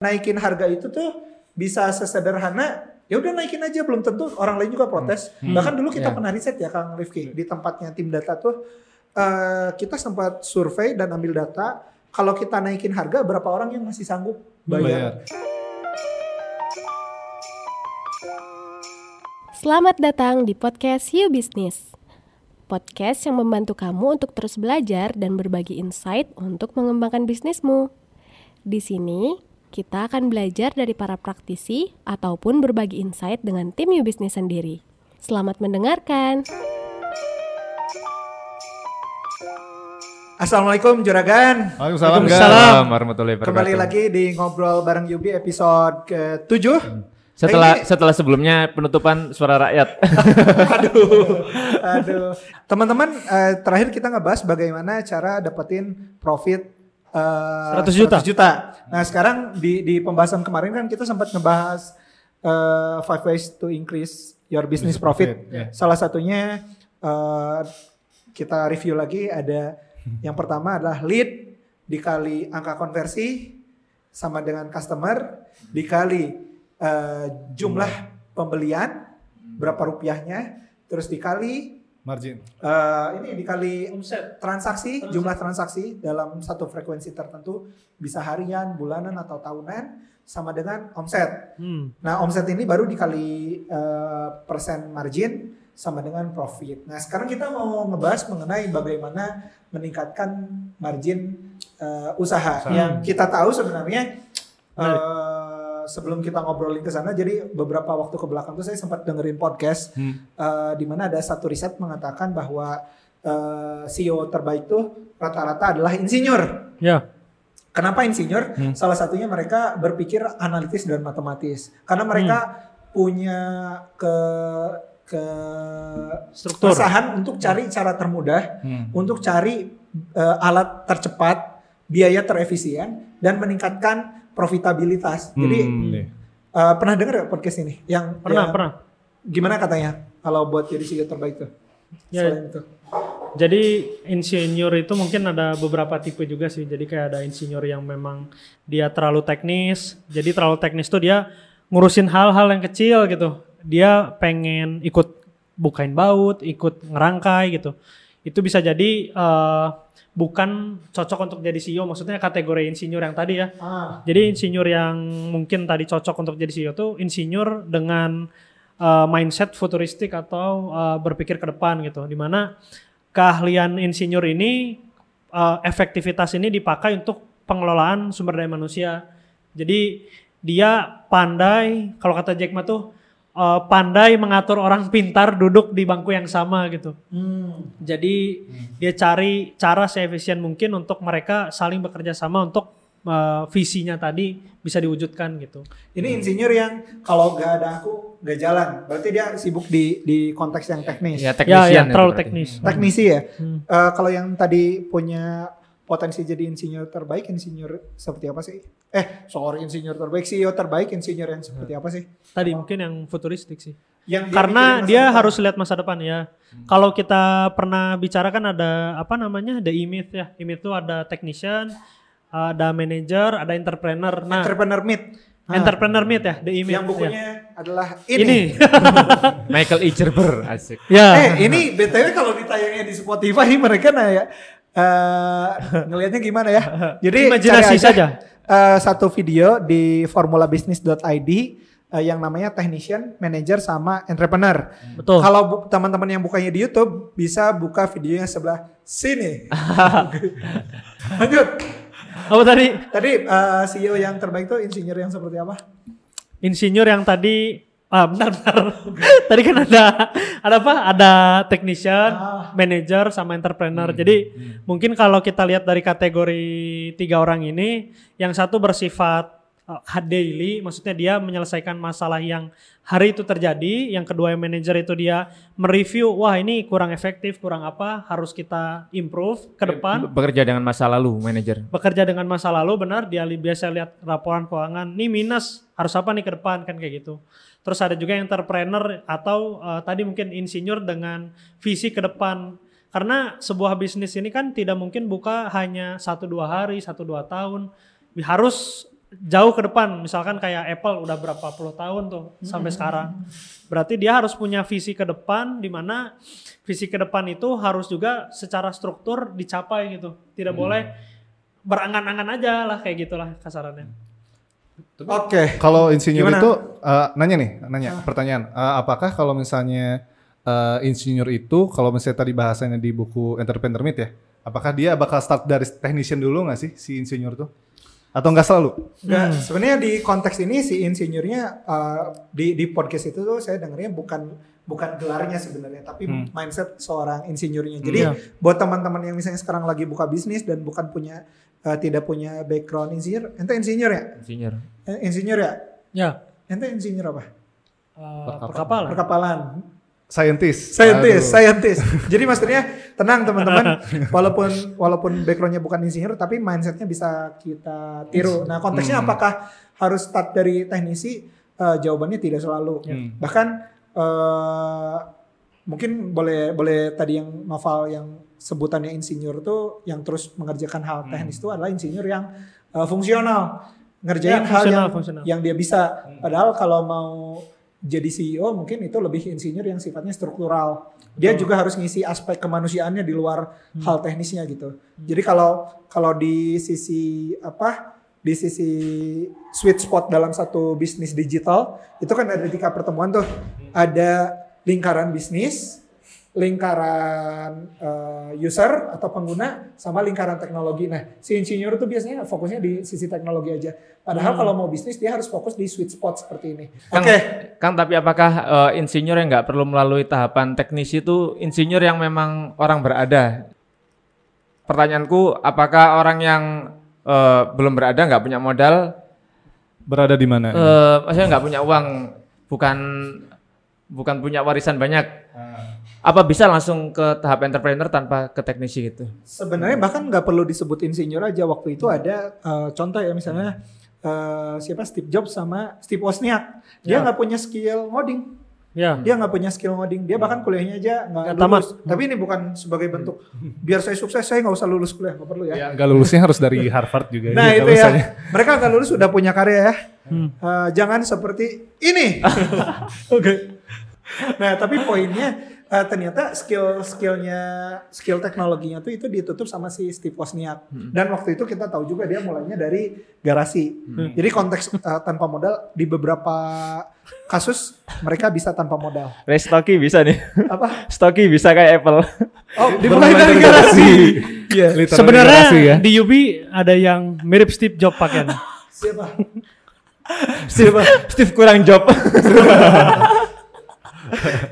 naikin harga itu tuh bisa sesederhana ya udah naikin aja belum tentu orang lain juga protes. Hmm. Bahkan dulu kita Ya. pernah riset ya Kang Rifki di tempatnya tim data tuh eh, kita sempat survei dan ambil data kalau kita naikin harga berapa orang yang masih sanggup bayar. Selamat datang di podcast You Business. Podcast yang membantu kamu untuk terus belajar dan berbagi insight untuk mengembangkan bisnismu. Di sini, kita akan belajar dari para praktisi ataupun berbagi insight dengan tim You Business sendiri. Selamat mendengarkan. Assalamualaikum Juragan. Waalaikumsalam. Waalaikumsalam warahmatullahi wabarakatuh. Kembali lagi di ngobrol bareng Yubi episode ke-7. Setelah Ini- setelah sebelumnya penutupan suara rakyat. aduh, aduh. Teman-teman, eh, terakhir kita ngebahas bagaimana cara dapetin profit eh, 100 juta. Nah, sekarang di di pembahasan kemarin kan kita sempat ngebahas eh, five ways to increase your business profit. ya. Salah satunya eh, kita review lagi ada yang pertama adalah lead dikali angka konversi sama dengan customer dikali eh, jumlah pembelian berapa rupiahnya terus dikali Margin. eh, ini dikali transaksi jumlah transaksi dalam satu frekuensi tertentu bisa harian bulanan atau tahunan sama dengan omset Hmm. Nah, omset ini baru dikali eh, persen margin sama dengan profit. Nah, sekarang kita mau ngebahas mengenai bagaimana meningkatkan margin eh, usaha. Yang kita tahu sebenarnya eh, sebelum kita ngobrolin ke sana, jadi beberapa waktu ke belakang tuh saya sempat dengerin podcast Hmm. eh, di mana ada satu riset mengatakan bahwa eh, CEO terbaik tuh rata-rata adalah insinyur. Ya. Kenapa insinyur? Hmm. Salah satunya mereka berpikir analitis dan matematis. Karena mereka punya ke ke Struktur. kesahan untuk cari cara termudah, Hmm. untuk cari eh, alat tercepat, biaya terefisien dan meningkatkan profitabilitas. Jadi Hmm. eh, pernah dengar podcast ini? Yang Pernah, yang- pernah. Gimana katanya kalau buat jadi CEO terbaik tuh? Ya. Selain itu. Jadi insinyur itu mungkin ada beberapa tipe juga sih. Jadi kayak ada insinyur yang memang dia terlalu teknis. Jadi terlalu teknis tuh dia ngurusin hal-hal yang kecil gitu. Dia pengen ikut bukain baut, ikut ngerangkai gitu. Itu bisa jadi eh, bukan cocok untuk jadi CEO. Maksudnya kategori insinyur yang tadi ya. Ah, Jadi insinyur yang mungkin tadi cocok untuk jadi CEO tuh insinyur dengan uh, mindset futuristik atau uh, berpikir ke depan gitu. Di mana keahlian insinyur ini uh, efektivitas ini dipakai untuk pengelolaan sumber daya manusia. Jadi dia pandai kalau kata Jack Ma tuh uh, pandai mengatur orang pintar duduk di bangku yang sama gitu. hmm. Jadi dia cari cara seefisien mungkin untuk mereka saling bekerja sama untuk uh, visinya tadi bisa diwujudkan gitu. Ini insinyur yang kalau gak ada aku gak jalan. Berarti dia sibuk di di konteks yang teknis. ya Ya, ya itu terlalu berarti. teknis. Teknisi ya. Hmm. Eh, kalau yang tadi punya potensi jadi insinyur terbaik, insinyur seperti apa sih? Eh, sorry insinyur terbaik, CEO terbaik, insinyur yang seperti apa sih? Tadi mungkin yang futuristik sih. Yang Karena dia depan. harus lihat masa depan ya. Kalau kita pernah bicara kan ada apa namanya? The image ya. Image itu ada technician, ada manager, ada entrepreneur. Nah, entrepreneur meet. Ah, entrepreneur meet ya, the image. yang bukunya ya. adalah Ini. ini. Michael Icherber asik. ya. Eh, ini BTW kalau ditayangnya di Spotify mereka nanya eh ngelihatnya gimana ya? Jadi Imajinasi aja, saja. eh, satu video di formulabisnis.id eh, yang namanya technician, manager sama entrepreneur. Betul. Kalau teman-teman yang bukanya di YouTube bisa buka videonya sebelah sini. Lanjut. Apa tadi? Tadi eh, CEO yang terbaik itu insinyur yang seperti apa? insinyur yang tadi ah bentar bentar. Tadi kan ada ada apa? Ada technician Ah. manager sama entrepreneur. Jadi mungkin kalau kita lihat dari kategori tiga orang ini yang satu bersifat uh, daily maksudnya dia menyelesaikan masalah yang hari itu terjadi yang kedua yang manager itu dia mereview wah ini kurang efektif kurang apa harus kita improve ke depan. Bekerja dengan masa lalu manajer. bekerja dengan masa lalu benar dia biasa lihat laporan keuangan nih minus harus apa nih ke depan? Kan kayak gitu terus ada juga yang entrepreneur atau eh, tadi mungkin insinyur dengan visi ke depan. Karena sebuah bisnis ini kan tidak mungkin buka hanya satu dua hari satu dua tahun. Harus jauh ke depan. Misalkan kayak Apple udah berapa puluh tahun tuh sampai sekarang. Berarti dia harus punya visi ke depan di mana visi ke depan itu harus juga secara struktur dicapai gitu. Tidak boleh berangan-angan aja lah kayak gitulah kasarannya Oke. Kalau insinyur Gimana? itu eh, nanya nih, nanya pertanyaan. Eh, apakah kalau misalnya eh, insinyur itu kalau misalnya tadi bahasanya di buku Entrepreneur Meet ya, apakah dia bakal start dari technician dulu nggak sih si insinyur tuh? Atau nggak selalu? Nggak, sebenarnya di konteks ini si insinyurnya uh, di di podcast itu tuh saya dengarnya bukan bukan gelarnya sebenarnya tapi mindset seorang insinyurnya. Jadi Iya. buat teman-teman yang misalnya sekarang lagi buka bisnis dan bukan punya uh, tidak punya background insinyur, ente insinyur ya? Insinyur. Eh, insinyur ya? ya Ente insinyur apa? eh, perkapalan Perkapalan. Scientist. Scientist, Aduh. scientist. Jadi maksudnya tenang teman-teman, walaupun walaupun backgroundnya bukan insinyur, tapi mindsetnya bisa kita tiru. Nah konteksnya apakah harus start dari teknisi? Eh, jawabannya tidak selalu. Bahkan eh, mungkin boleh boleh tadi yang novel yang sebutannya insinyur tuh yang terus mengerjakan hal teknis itu adalah insinyur yang eh, fungsional, ngerjain Ya, hal yang fungsional. yang dia bisa. Padahal kalau mau jadi CEO mungkin itu lebih insinyur yang sifatnya struktural. Dia juga harus ngisi aspek kemanusiaannya di luar hal teknisnya gitu. Jadi kalau kalau di sisi apa di sisi sweet spot dalam satu bisnis digital itu kan ada tiga pertemuan tuh. Ada lingkaran bisnis, lingkaran eh, user atau pengguna sama lingkaran teknologi. Nah, si insinyur tuh biasanya fokusnya di sisi teknologi aja. Padahal kalau mau bisnis dia harus fokus di sweet spot seperti ini. Oke. Kang, Kang, tapi apakah eh, insinyur yang nggak perlu melalui tahapan teknis itu insinyur yang memang orang berada? Pertanyaanku, apakah orang yang eh, belum berada nggak punya modal, Berada di mana? eh maksudnya nggak punya uang, bukan bukan punya warisan banyak, apa bisa langsung ke tahap entrepreneur tanpa ke teknisi gitu? Sebenarnya bahkan nggak perlu disebut insinyur aja. Waktu itu ada eh, contoh ya misalnya eh, siapa Steve Jobs sama Steve Wozniak. Dia nggak punya skill ngoding. ya Dia nggak punya skill ngoding. Dia bahkan kuliahnya aja nggak Nggak tamat. lulus. Tapi ini bukan sebagai bentuk biar saya sukses saya nggak usah lulus kuliah nggak perlu ya. Ya, nggak lulusnya harus dari Harvard juga. Nah ya, itu ya, mereka nggak lulus sudah punya karya ya. Eh, jangan seperti ini. Oke. Nah tapi poinnya eh, ternyata skill skillnya skill teknologinya tuh itu ditutup sama si Steve Wozniak. Dan waktu itu kita tahu juga dia mulainya dari garasi. Jadi konteks eh, tanpa modal di beberapa kasus mereka bisa tanpa modal. Restoki bisa nih, Apa? Stoki bisa kayak Apple. Oh dimulai dari garasi. Iya. Literally sebenarnya generasi ya. di Ubi ada yang mirip Steve Jobs pakaian Siapa? Steve, Steve kurang job.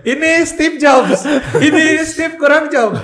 Ini Steve Jobs. Ini Steve kurang job.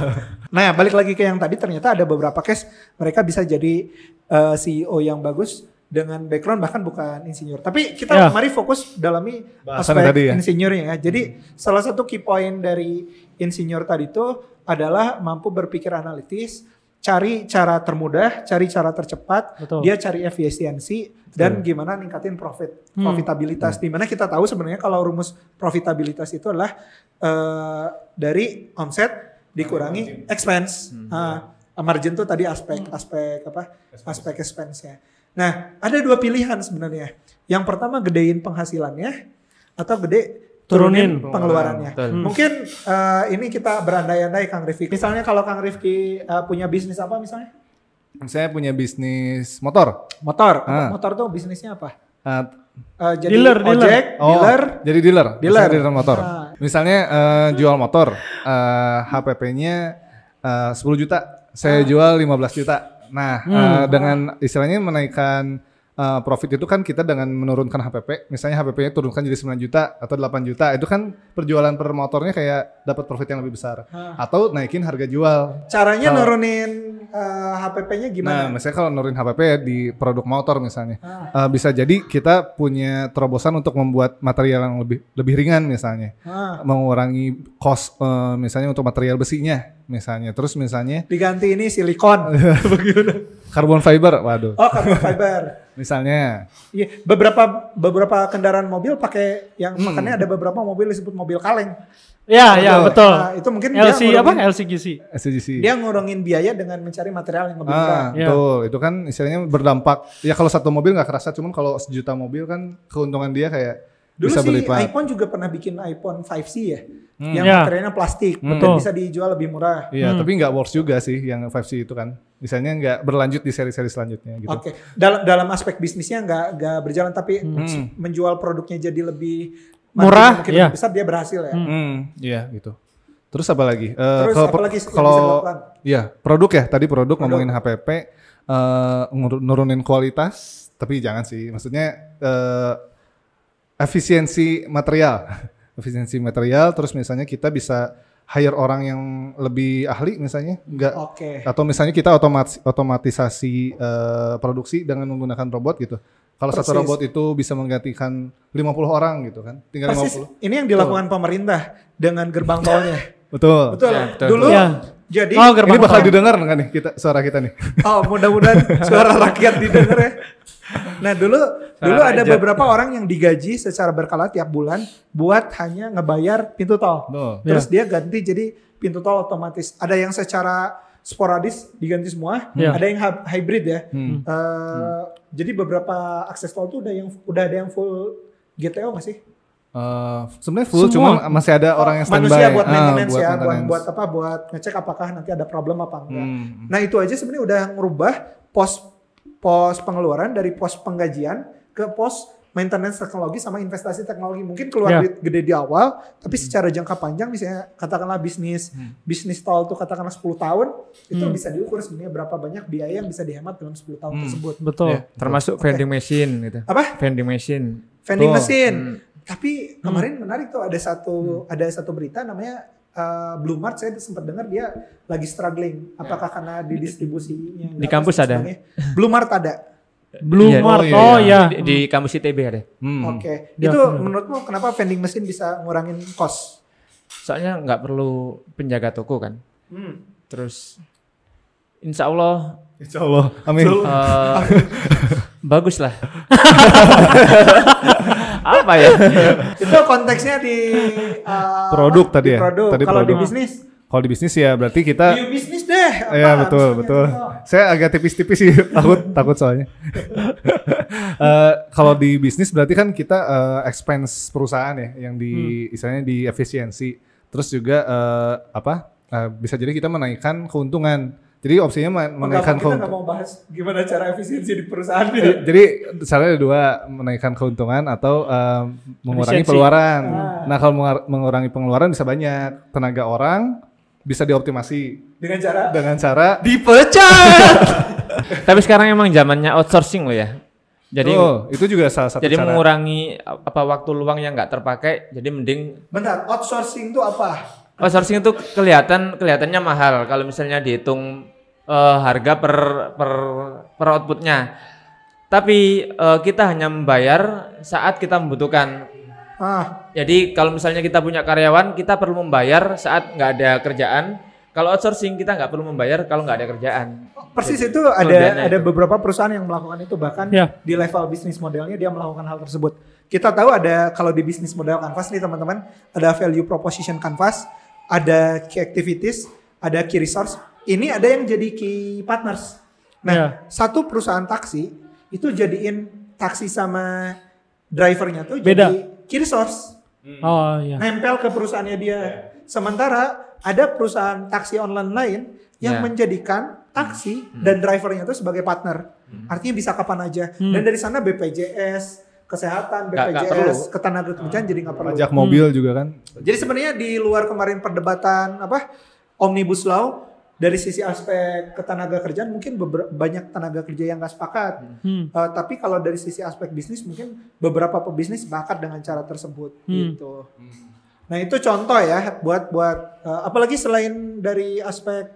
Nah, balik lagi ke yang tadi ternyata ada beberapa case mereka bisa jadi eh, CEO yang bagus dengan background bahkan bukan insinyur. Tapi kita Ya. mari fokus dalami Bahasan aspek tadi ya. insinyurnya ya. Jadi salah satu key point dari insinyur tadi itu adalah mampu berpikir analitis, cari cara termudah, cari cara tercepat, Betul. dia cari efisiensi dan gimana ningkatin profit, Hmm. profitabilitas. Di mana kita tahu sebenarnya kalau rumus profitabilitas itu adalah eh, dari omset dikurangi expense. Ah, margin tuh tadi aspek aspek apa? Aspek expense-nya. Nah, ada dua pilihan sebenarnya. Yang pertama gedein penghasilannya atau gede turunin Turunin. pengeluarannya. Betul. Mungkin eh, ini kita berandai-andai Kang Rifki. Misalnya kalau Kang Rifki eh, punya bisnis apa misalnya? Saya punya bisnis motor. Motor. Ah. Motor tuh bisnisnya apa? Ah, Eh, jadi Dealer, dealer. ojek, oh, dealer. Jadi dealer. Dealer. Dealer motor. Ah. Misalnya eh, jual motor, eh, HPP-nya eh, 10 juta, saya Ah. jual 15 juta. Nah, Hmm. eh, dengan istilahnya menaikkan eh, profit itu kan kita dengan menurunkan HPP, misalnya HPP-nya turunkan jadi 9 juta atau 8 juta, itu kan perjualan per motornya kayak dapat profit yang lebih besar. Ah. Atau naikin harga jual. Caranya Kalau- nurunin eh, HPP-nya Nah, gimana? misalnya kalau nurunin HPP di produk motor misalnya. Eh, bisa jadi kita punya terobosan untuk membuat material yang lebih lebih ringan misalnya, Ah, mengurangi cost eh, misalnya untuk material besinya misalnya. Terus misalnya diganti ini silikon. Carbon fiber, waduh. Oh, carbon fiber. Misalnya, Iya, beberapa beberapa kendaraan mobil pakai yang Hmm. makanya ada beberapa mobil disebut mobil kaleng. Ya, ya betul. Nah, itu mungkin dia LC apa? ngurangin- LCGC. SDGC. Dia ngurangin biaya dengan mencari material yang lebih murah. Ah, Iya. betul. Itu kan istilahnya berdampak. Ya kalau satu mobil nggak kerasa, cuman kalau sejuta mobil kan keuntungan dia kayak Dulu bisa sih iPhone juga pernah bikin iPhone 5C ya, Hmm. yang Ya. materialnya plastik, Hmm. dan Betul. bisa dijual lebih murah. Iya, Hmm. tapi nggak works juga sih yang 5C itu kan. Misalnya nggak berlanjut di seri-seri selanjutnya gitu. Oke, dalam dalam aspek bisnisnya nggak nggak berjalan, tapi Hmm. menjual produknya jadi lebih Murah, mungkin iya. lebih besar dia berhasil ya. Hmm, iya gitu. Terus apa lagi? Eh, Terus kalau apa lagi kalau iya produk ya tadi produk, Produk. ngomongin HPP, eh, ngur- nurunin kualitas, tapi jangan sih. Maksudnya eh, efisiensi material, efisiensi material. Terus misalnya kita bisa hire orang yang lebih ahli misalnya, enggak Oke. atau misalnya kita otomat otomatisasi eh, produksi dengan menggunakan robot gitu. Kalau satu robot itu bisa menggantikan 50 orang gitu kan, tinggal Persis 50. ini yang dilakukan pemerintah dengan gerbang tolnya. Betul. Betul. Ya, betul. Dulu Ya. Jadi Oh, Ini bakal tol. didengar nggak nih kita suara kita nih? Oh, mudah-mudahan suara rakyat didengar ya. Nah, dulu dulu ada rakyat. beberapa orang yang digaji secara berkala tiap bulan buat hanya ngebayar pintu tol. Betul. Terus dia ganti jadi pintu tol otomatis. Ada yang secara sporadis diganti semua, Ya. ada yang hy- hybrid ya. Hmm. Eh, Jadi beberapa akses tol tuh udah yang udah ada yang full GTO nggak sih? Eh, sebenarnya full, Semua. cuma masih ada orang yang standby. Manusia buat Ah, maintenance ya, buat, maintenance. buat apa? Buat ngecek apakah nanti ada problem apa enggak. Hmm. Nah itu aja sebenarnya udah ngerubah pos pos pengeluaran dari pos penggajian ke pos maintenance teknologi sama investasi teknologi. Mungkin Ya. keluar duit gede di awal, tapi secara jangka panjang misalnya katakanlah bisnis bisnis tol tuh katakanlah 10 tahun, itu Hmm. bisa diukur sebenarnya berapa banyak biaya yang bisa dihemat dalam 10 tahun Hmm. tersebut. Betul. Iya. Termasuk vending machine gitu. Apa? Vending machine. Vending mesin. Hmm. Tapi kemarin menarik tuh ada satu ada satu berita namanya uh, Blue Mart saya sempat dengar dia lagi struggling. Apakah karena di distribusinya Di kampus ada? sebagainya. Blue Mart ada. Blue Iya. Mart. Oh, iya, Oh iya. ya. Di, di kampus ITB ada. Hmm. Oke. Ya, Itu benar. menurutmu kenapa vending mesin bisa ngurangin cost? Soalnya nggak perlu penjaga toko kan. Hmm. Terus Insya Allah Insya Allah. Amin. eh, bagus lah. Apa ya? Itu konteksnya di uh, Produk apa? tadi Di ya? Produk. Tadi Kalau di bisnis, Kalau di bisnis ya berarti kita di bisnis deh. apa Iya betul misalnya betul. contoh. Saya agak tipis-tipis sih takut takut soalnya. Eh, kalau di bisnis berarti kan kita eh, expense perusahaan ya yang di istilahnya di efisiensi. Terus juga eh, apa? eh, bisa jadi kita menaikkan keuntungan. Jadi opsinya menaikkan kita nggak keuntungan. mau bahas gimana cara efisiensi di perusahaan Jadi, ini. jadi caranya ada dua, menaikkan keuntungan atau eh, mengurangi Efisiensi. pengeluaran. Ah. Nah kalau mengur- mengurangi pengeluaran bisa banyak tenaga orang bisa dioptimasi Dengan cara dengan cara dipecat. Tapi sekarang emang zamannya outsourcing loh ya. Jadi Oh, itu juga salah satu jadi cara. mengurangi apa waktu luang yang nggak terpakai. Jadi mending Bentar, outsourcing itu apa? outsourcing itu kelihatan kelihatannya mahal kalau misalnya dihitung eh, harga per per per outputnya. Tapi eh, kita hanya membayar saat kita membutuhkan. Ah, Jadi kalau misalnya kita punya karyawan, kita perlu membayar saat nggak ada kerjaan. Kalau outsourcing kita nggak perlu membayar kalau nggak ada kerjaan. persis Jadi, itu ada ada itu. beberapa perusahaan yang melakukan itu bahkan Ya. di level bisnis modelnya dia melakukan hal tersebut. Kita tahu ada kalau di bisnis model Canvas nih teman-teman, ada value proposition Canvas, ada key activities, ada key resource. Ini ada yang jadi key partners. Nah, Ya. satu perusahaan taksi itu jadiin taksi sama drivernya tuh Beda. jadi key resource. Oh iya. nempel ke perusahaannya dia. Sementara ada perusahaan taksi online lain yang Ya. menjadikan taksi dan drivernya itu sebagai partner. Artinya bisa kapan aja. Dan dari sana BPJS, kesehatan, BPJS, perlu. ketenagakerjaan jadi nggak perlu. pajak mobil juga kan. Jadi sebenarnya di luar kemarin perdebatan apa omnibus law dari sisi aspek ketenaga kerjaan mungkin beber- banyak tenaga kerja yang nggak sepakat. Hmm. Uh, tapi kalau dari sisi aspek bisnis mungkin beberapa pebisnis sepakat dengan cara tersebut Hmm. gitu. Nah itu contoh ya buat buat uh, apalagi selain dari aspek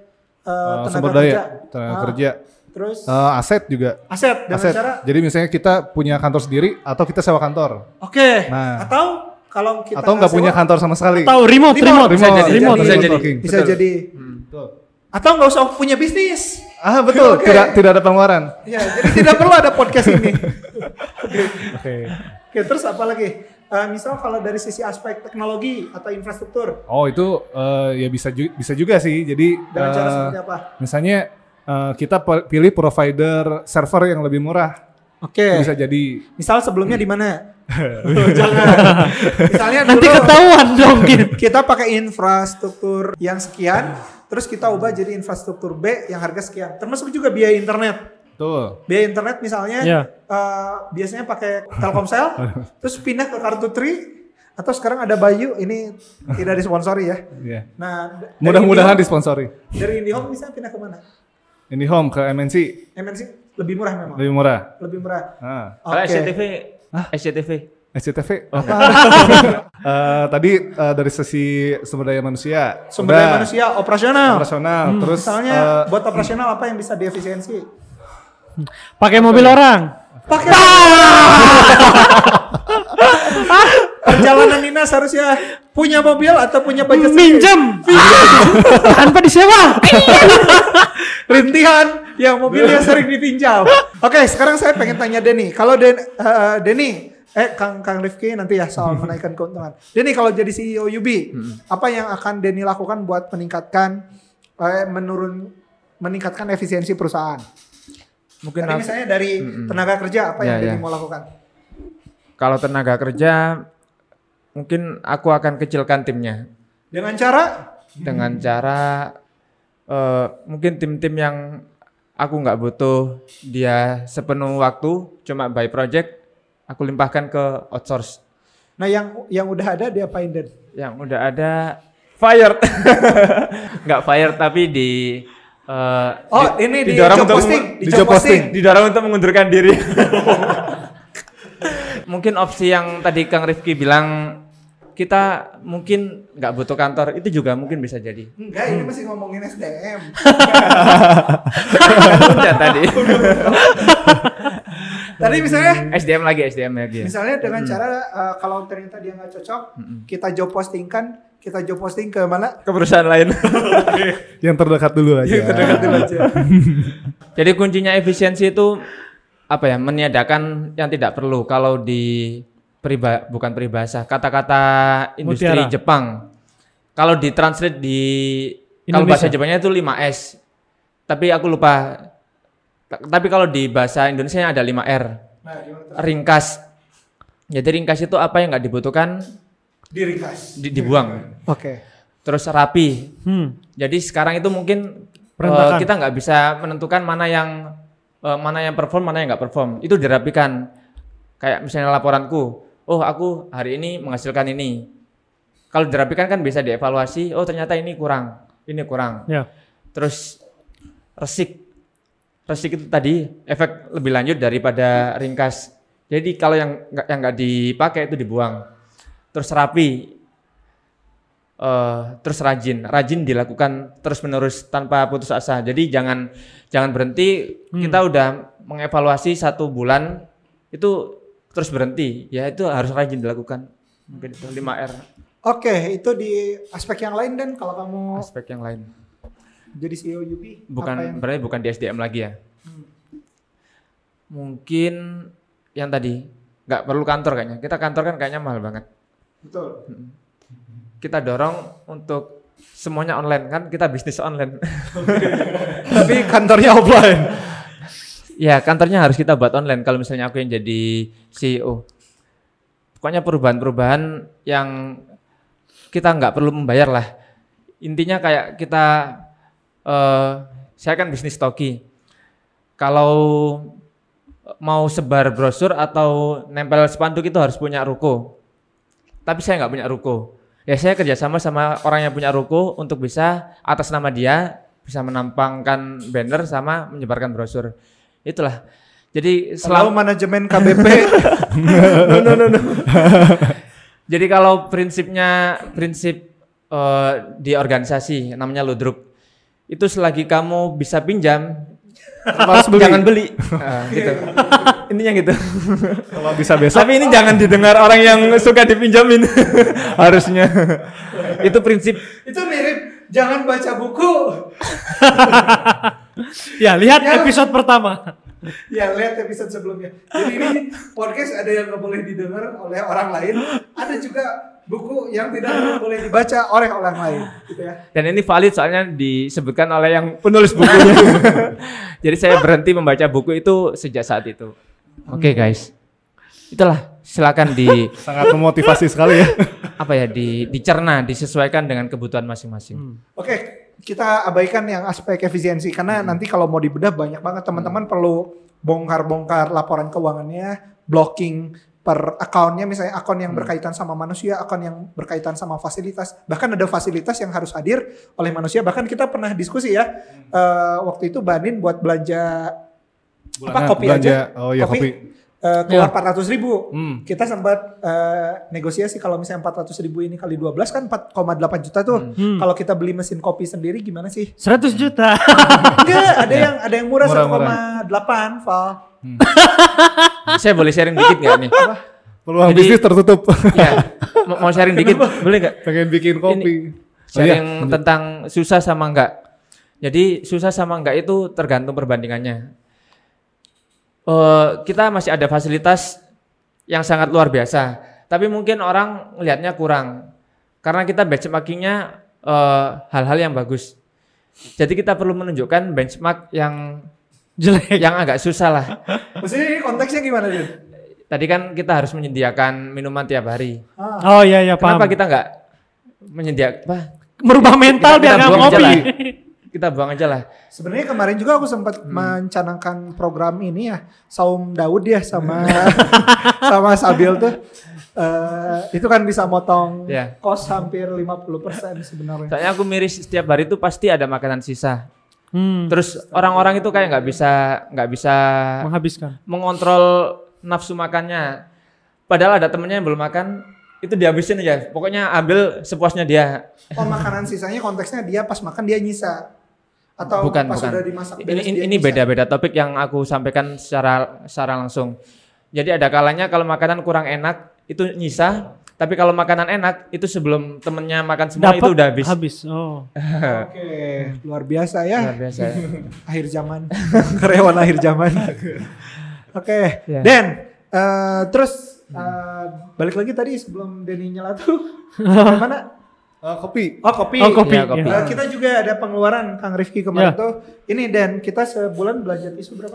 uh, Uh, tenaga sumber kerja, daya, tenaga Ah, kerja, terus Uh, aset juga. aset dengan Aset. cara Jadi misalnya kita punya kantor sendiri atau kita sewa kantor oke Nah. atau kalau kita atau nggak punya kantor sama sekali. Tahu remote, remote, Remote, bisa jadi, remote, bisa remote jadi. bisa jadi Betul. Atau nggak usah punya bisnis. Ah betul, Oke. tidak tidak ada pengeluaran. Ya, jadi tidak perlu ada podcast ini. Oke. Oke, terus apa lagi? Eh, misal kalau dari sisi aspek teknologi atau infrastruktur, Oh itu eh, ya bisa ju- bisa juga sih. Jadi dengan cara eh, seperti apa? misalnya eh, kita pilih provider server yang lebih murah. Oke, Bisa jadi misal sebelumnya di mana? Jangan. Misalnya Nanti dulu ketahuan dong kita pakai infrastruktur yang sekian, terus kita ubah jadi infrastruktur B yang harga sekian. Termasuk juga biaya internet. tuh. Biaya internet misalnya Iya. eh, biasanya pakai Telkomsel, terus pindah ke kartu Tri atau sekarang ada Bayu ini tidak disponsori ya. Iya. Nah, Mudah-mudahan IndiHome- disponsori. dari IndiHome bisa pindah ke mana? IndiHome ke MNC MNC lebih murah memang. lebih murah. Lebih murah. Nah, Kalau Oke. SCTV, SCTV. SCTV apa? Eh, tadi eh, dari sisi sumber daya manusia. Sumber daya Udah. manusia operasional. Operasional. Terus Misalnya eh, buat operasional apa yang bisa diefisiensi? Pakai mobil orang. Pakai Perjalanan dinas harusnya punya mobil atau punya budget sendiri? Minjem. Tanpa disewa. Rintihan yang mobilnya sering dipinjam. Oke, sekarang saya pengen tanya Denny. Kalau Den, eh, Denny, eh Kang Kang Rifki nanti ya soal menaikkan keuntungan. Denny kalau jadi CEO UB, apa yang akan Denny lakukan buat meningkatkan eh, menurun meningkatkan efisiensi perusahaan? Mungkin Tadi misalnya dari tenaga kerja apa yang Ya, Denny ya. mau lakukan? kalau tenaga kerja mungkin aku akan kecilkan timnya Dengan cara dengan cara eh, mungkin tim-tim yang aku nggak butuh dia sepenuh waktu cuma by project aku limpahkan ke outsource Nah, yang yang udah ada diapain Den? yang udah ada fired nggak fired tapi di eh, Oh, ini di job untuk posting, di di job posting. didorong untuk mengundurkan diri mungkin opsi yang tadi Kang Rifki bilang kita mungkin nggak butuh kantor itu juga mungkin bisa jadi Enggak, ini masih ngomongin SDM. Udah tadi Tadi misalnya SDM lagi SDM lagi ya. Misalnya dengan cara uh, kalau ternyata dia nggak cocok, kita job postingkan, kita job posting ke mana? ke perusahaan lain yang terdekat dulu aja. jadi kuncinya efisiensi itu apa ya meniadakan yang tidak perlu kalau di periba bukan peribahasa kata-kata industri Mutiara. Jepang kalau ditranslate di kalau bahasa Indonesia. Jepangnya itu 5S tapi aku lupa tapi kalau di bahasa Indonesia ada 5R Nah, ringkas jadi ringkas itu apa yang nggak dibutuhkan Diringkas. di- dibuang Oke. terus rapi Hmm. jadi sekarang itu mungkin eh, kita nggak bisa menentukan mana yang eh, mana yang perform, mana yang nggak perform. Itu dirapikan. Kayak misalnya laporanku, oh aku hari ini menghasilkan ini. Kalau dirapikan kan bisa dievaluasi, oh ternyata ini kurang, ini kurang. Ya. Terus resik, resik itu tadi efek lebih lanjut daripada ringkas. Jadi kalau yang nggak yang nggak dipakai itu dibuang. Terus rapi, eh, terus rajin, rajin dilakukan terus menerus tanpa putus asa. Jadi jangan jangan berhenti. Kita udah mengevaluasi satu bulan itu terus berhenti. Ya itu harus rajin dilakukan. Mungkin itu 5 R Oke, itu di aspek yang lain dan kalau kamu aspek yang lain. Jadi CEO UP, Bukan yang berarti bukan di SDM lagi ya. Mungkin yang tadi nggak perlu kantor kayaknya. Kita kantor kan kayaknya mahal banget. betul? Kita dorong untuk semuanya online kan kita bisnis online. Tapi kantornya offline. ya kantornya harus kita buat online kalau misalnya aku yang jadi CEO. Pokoknya perubahan-perubahan yang kita nggak perlu membayar lah. Intinya kayak kita, eh saya kan bisnis toki. Kalau mau sebar brosur atau nempel spanduk itu harus punya ruko. Tapi saya nggak punya ruko. Ya saya kerjasama sama orang yang punya ruko untuk bisa atas nama dia bisa menampangkan banner sama menyebarkan brosur. Itulah. Jadi Selalu manajemen KBP. jadi kalau prinsipnya prinsip eh, di organisasi namanya ludruk itu selagi kamu bisa pinjam Harus beli. jangan beli. Nah, gitu. Intinya gitu. Kalau bisa besok. Tapi ini jangan didengar orang yang suka dipinjamin. Harusnya. itu prinsip itu mirip jangan baca buku. Ya, lihat Ya. episode pertama. Ya lihat episode sebelumnya. Jadi ini podcast ada yang nggak boleh didengar oleh orang lain, ada juga buku yang tidak boleh dibaca oleh orang lain, gitu ya. Dan ini valid soalnya disebutkan oleh yang penulis bukunya. Jadi saya berhenti membaca buku itu sejak saat itu. Oke guys, itulah silakan di Sangat memotivasi sekali ya. apa ya di dicerna, disesuaikan dengan kebutuhan masing-masing. Oke, kita abaikan yang aspek efisiensi karena nanti kalau mau dibedah banyak banget teman-teman perlu bongkar-bongkar laporan keuangannya, blocking per akunnya misalnya akun yang berkaitan sama manusia, akun yang berkaitan sama fasilitas, bahkan ada fasilitas yang harus hadir oleh manusia. Bahkan kita pernah diskusi ya eh, waktu itu Banin buat belanja apa kopi belanja, aja, Oh iya kopi. eh, keluar 400 ribu. Hmm. Kita sempat eh, negosiasi kalau misalnya 400 ribu ini kali 12 kan 4,8 juta tuh. Hmm. Kalau kita beli mesin kopi sendiri gimana sih? 100 juta. Enggak, ada yang ada yang murah, Murah, 1,8 Val. Saya boleh sharing dikit nggak nih? Peluang Jadi- bisnis tertutup. ya, mau sharing dikit boleh nggak? Pengen bikin kopi. Oh iya, Sharing tentang susah sama enggak. Jadi susah sama enggak itu tergantung perbandingannya. Eh, kita masih ada fasilitas yang sangat luar biasa, tapi mungkin orang melihatnya kurang karena kita benchmarkingnya eh, hal-hal yang bagus. Jadi kita perlu menunjukkan benchmark yang Jelek. yang agak susah lah. Maksudnya ini konteksnya gimana, Din? Tadi kan kita harus menyediakan minuman tiap hari. Ah, Oh iya iya paham. Kenapa kita nggak menyediakan? Apa? Merubah mental kita biar nggak ngopi. Kita buang aja lah. sebenarnya kemarin juga aku sempat Hmm. mencanangkan program ini ya, Saum Daud ya sama sama Sabil tuh. Eh, itu kan bisa motong Ya. kos hampir 50% sebenarnya. Soalnya aku miris setiap hari itu pasti ada makanan sisa. Hmm, Terus orang-orang itu kayak nggak bisa nggak bisa menghabiskan. mengontrol nafsu makannya. Padahal ada temennya yang belum makan, itu dihabisin aja. Pokoknya ambil sepuasnya dia. Oh, makanan sisanya konteksnya dia pas makan dia nyisa. Atau bukan pas bukan. sudah dimasak ini ini, beda-beda topik yang aku sampaikan secara secara langsung. Jadi ada kalanya kalau makanan kurang enak itu nyisa, tapi kalau makanan enak itu sebelum temennya makan semua itu udah habis. Habis. Oh. Oke, luar biasa ya. Luar biasa. ya. akhir zaman karyawan akhir zaman oke Ya. Dan eh, terus eh, balik lagi tadi sebelum Denny nyala tuh mana Eh, kopi. oh kopi Oh, kopi. Iya, kopi. Eh, kita juga ada pengeluaran Kang Rifki kemarin Ya. tuh ini Dan kita sebulan belanja tisu berapa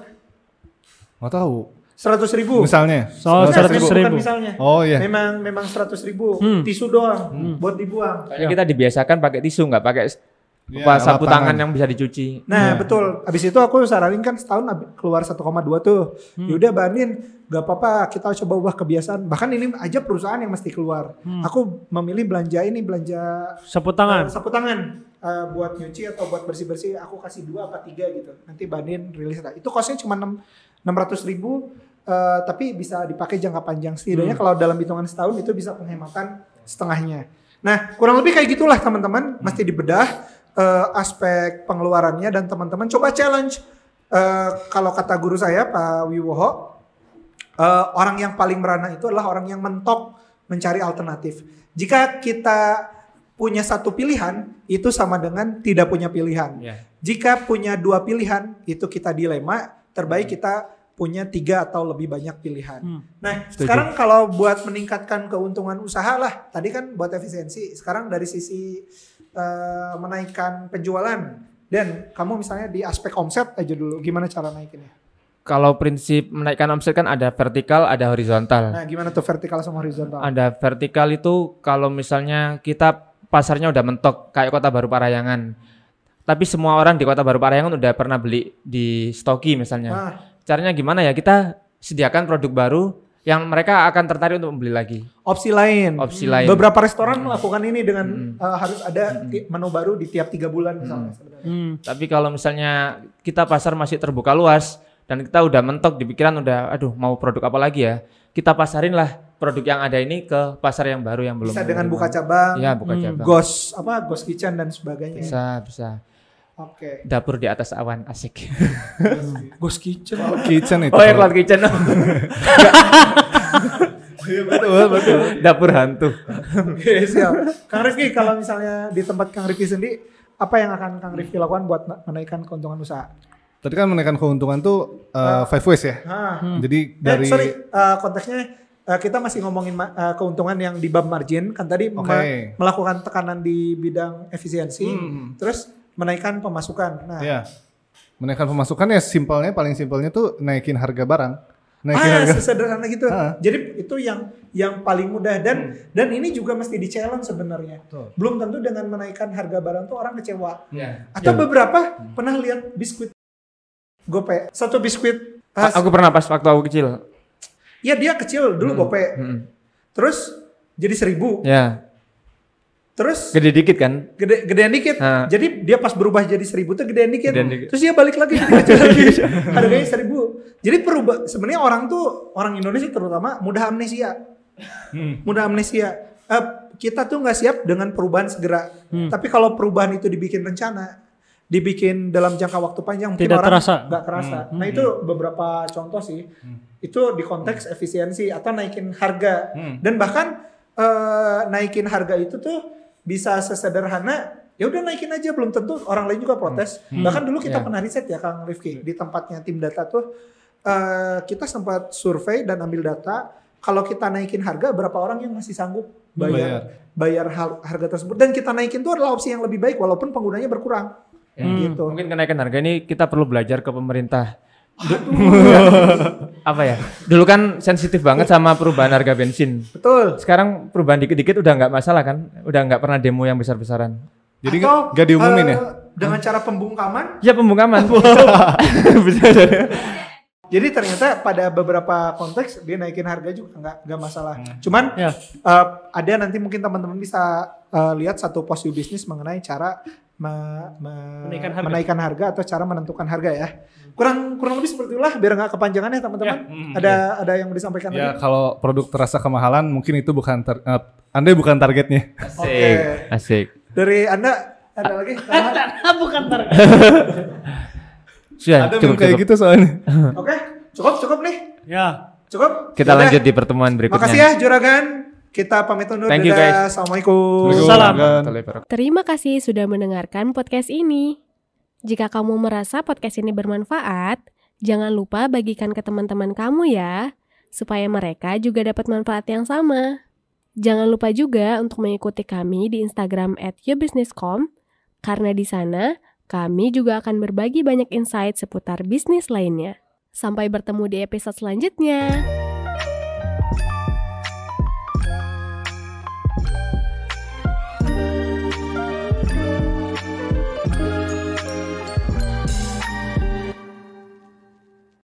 Nggak tahu. Seratus ribu Misalnya. So, Enggak, 100 bukan ribu. misalnya Oh iya. memang memang seratus ribu Hmm. tisu doang buat dibuang Soalnya kita dibiasakan pakai tisu nggak pakai Iya, apa, sapu tangan. tangan yang bisa dicuci. Nah betul. Abis itu aku saranin kan setahun keluar 1,2 tuh. Yaudah bandin, gak apa-apa kita coba ubah kebiasaan. Bahkan ini aja perusahaan yang mesti keluar. Aku memilih belanja ini belanja Sapu tangan. sapu tangan Eh, buat nyuci atau buat bersih bersih. Aku kasih dua apa tiga gitu. Nanti bandin rilis lah. Itu costnya cuma enam ratus ribu. Eh, tapi bisa dipakai jangka panjang. Setidaknya kalau dalam hitungan setahun itu bisa penghematan setengahnya. Nah kurang lebih kayak gitulah teman-teman. Mesti dibedah eh, aspek pengeluarannya dan teman-teman coba challenge. Eh, kalau kata guru saya Pak Wiwoho eh, orang yang paling merana itu adalah orang yang mentok mencari alternatif. Jika kita punya satu pilihan itu sama dengan tidak punya pilihan. Ya. jika punya dua pilihan itu kita dilema. Terbaik kita punya tiga atau lebih banyak pilihan Hmm. nah Setuju. sekarang kalau buat meningkatkan keuntungan usaha lah tadi kan buat efisiensi sekarang dari sisi eh, menaikkan penjualan dan kamu misalnya di aspek omset aja dulu gimana cara naikinnya Kalau prinsip menaikkan omset kan ada vertikal, ada horizontal. nah gimana tuh vertikal sama horizontal Ada vertikal itu kalau misalnya kita pasarnya udah mentok kayak Kota Baru Parayangan. Tapi semua orang di Kota Baru Parayangan udah pernah beli di Stoki misalnya. Nah, Caranya gimana ya? Kita sediakan produk baru yang mereka akan tertarik untuk membeli lagi. opsi lain Opsi lain. beberapa restoran melakukan ini dengan eh, harus ada ti- menu baru di tiap tiga bulan misalnya sebenarnya. Hmm. Tapi kalau misalnya kita pasar masih terbuka luas dan kita udah mentok di pikiran udah aduh mau produk apa lagi ya? Kita pasarin lah produk yang ada ini ke pasar yang baru yang belum. bisa dengan buka cabang Iya, buka Hmm, cabang. ghost apa ghost kitchen dan sebagainya Bisa, bisa. Oke Dapur di atas awan asik. ghost kitchen Oh, kitchen itu. Oh ya cloud kitchen. Iya, betul, betul. Dapur hantu. Oke siap Kang Rifki kalau misalnya di tempat Kang Rifki sendiri apa yang akan Kang Rifki lakukan buat na- menaikkan keuntungan usaha? Tadi kan menaikkan keuntungan tuh uh, five ways ya. Ah. Jadi Eh, dari sorry, eh, konteksnya eh, kita masih ngomongin ma- eh, keuntungan yang di bab margin kan tadi Oke. melakukan tekanan di bidang efisiensi, Hmm. terus menaikkan pemasukan. Nah, ya menaikkan pemasukan ya simpelnya paling simpelnya tuh naikin harga barang. Naikin ah, harga. sesederhana gitu. Ah. Jadi itu yang yang paling mudah dan dan ini juga mesti di challenge sebenarnya. Belum tentu dengan menaikkan harga barang tuh orang kecewa. Ya. Atau beberapa pernah lihat biskuit gope satu biskuit ah, Aku pernah pas waktu aku kecil. ya dia kecil dulu gope Hmm. terus jadi seribu Ya, terus gede dikit kan? gede gedean dikit. Ah. jadi dia pas berubah jadi seribu tuh gedean dikit, Gedean dikit. terus dia balik lagi. Jadi kecil lagi. Harganya seribu. Jadi perubah sebenarnya orang tuh orang Indonesia terutama mudah amnesia. Mudah amnesia. Eh, kita tuh nggak siap dengan perubahan segera. Tapi kalau perubahan itu dibikin rencana dibikin dalam jangka waktu panjang mungkin Tidak orang terasa. nggak kerasa nah itu beberapa contoh sih. Itu di konteks efisiensi atau naikin harga. Dan bahkan eh, naikin harga itu tuh bisa sesederhana ya udah naikin aja. Belum tentu orang lain juga protes. Bahkan dulu kita Ya. pernah riset ya Kang Rifki di tempatnya tim data tuh eh, kita sempat survei dan ambil data kalau kita naikin harga berapa orang yang masih sanggup bayar bayar. hal- harga tersebut. Dan kita naikin itu adalah opsi yang lebih baik walaupun penggunanya berkurang. Ya. gitu. Mungkin kenaikan harga ini kita perlu belajar ke pemerintah. Apa ya? Dulu kan sensitif banget sama perubahan harga bensin. betul Sekarang perubahan dikit-dikit udah nggak masalah kan? Udah nggak pernah demo yang besar-besaran. Jadi nggak diumumin eh, ya? dengan cara pembungkaman Ya pembungkaman. Jadi ternyata pada beberapa konteks dia naikin harga juga nggak nggak masalah. Hmm. Cuman Ya. eh, ada nanti mungkin teman-teman bisa eh, lihat satu post you bisnis mengenai cara me- me- Menaikkan harga. menaikkan harga atau cara menentukan harga ya. Kurang kurang lebih seperti itulah biar nggak kepanjangan ya teman-teman. Ada ada yang mau disampaikan Ya lagi? kalau produk terasa kemahalan mungkin itu bukan tar- eh, Anda bukan targetnya. Asik. Asik. Dari anda ada lagi? tambahan? Bukan target. Sudah, Ada cukup, yang kayak cukup. gitu soalnya. Oke, cukup cukup nih. ya. Cukup. Kita Yaudah. lanjut di pertemuan berikutnya. Makasih ya Juragan. Kita pamit undur. Thank you, guys. Assalamualaikum. Salam. Terima kasih sudah mendengarkan podcast ini. Jika kamu merasa podcast ini bermanfaat, jangan lupa bagikan ke teman-teman kamu ya, supaya mereka juga dapat manfaat yang sama. Jangan lupa juga untuk mengikuti kami di Instagram at yourbusiness.com, karena di sana kami juga akan berbagi banyak insight seputar bisnis lainnya. Sampai bertemu di episode selanjutnya.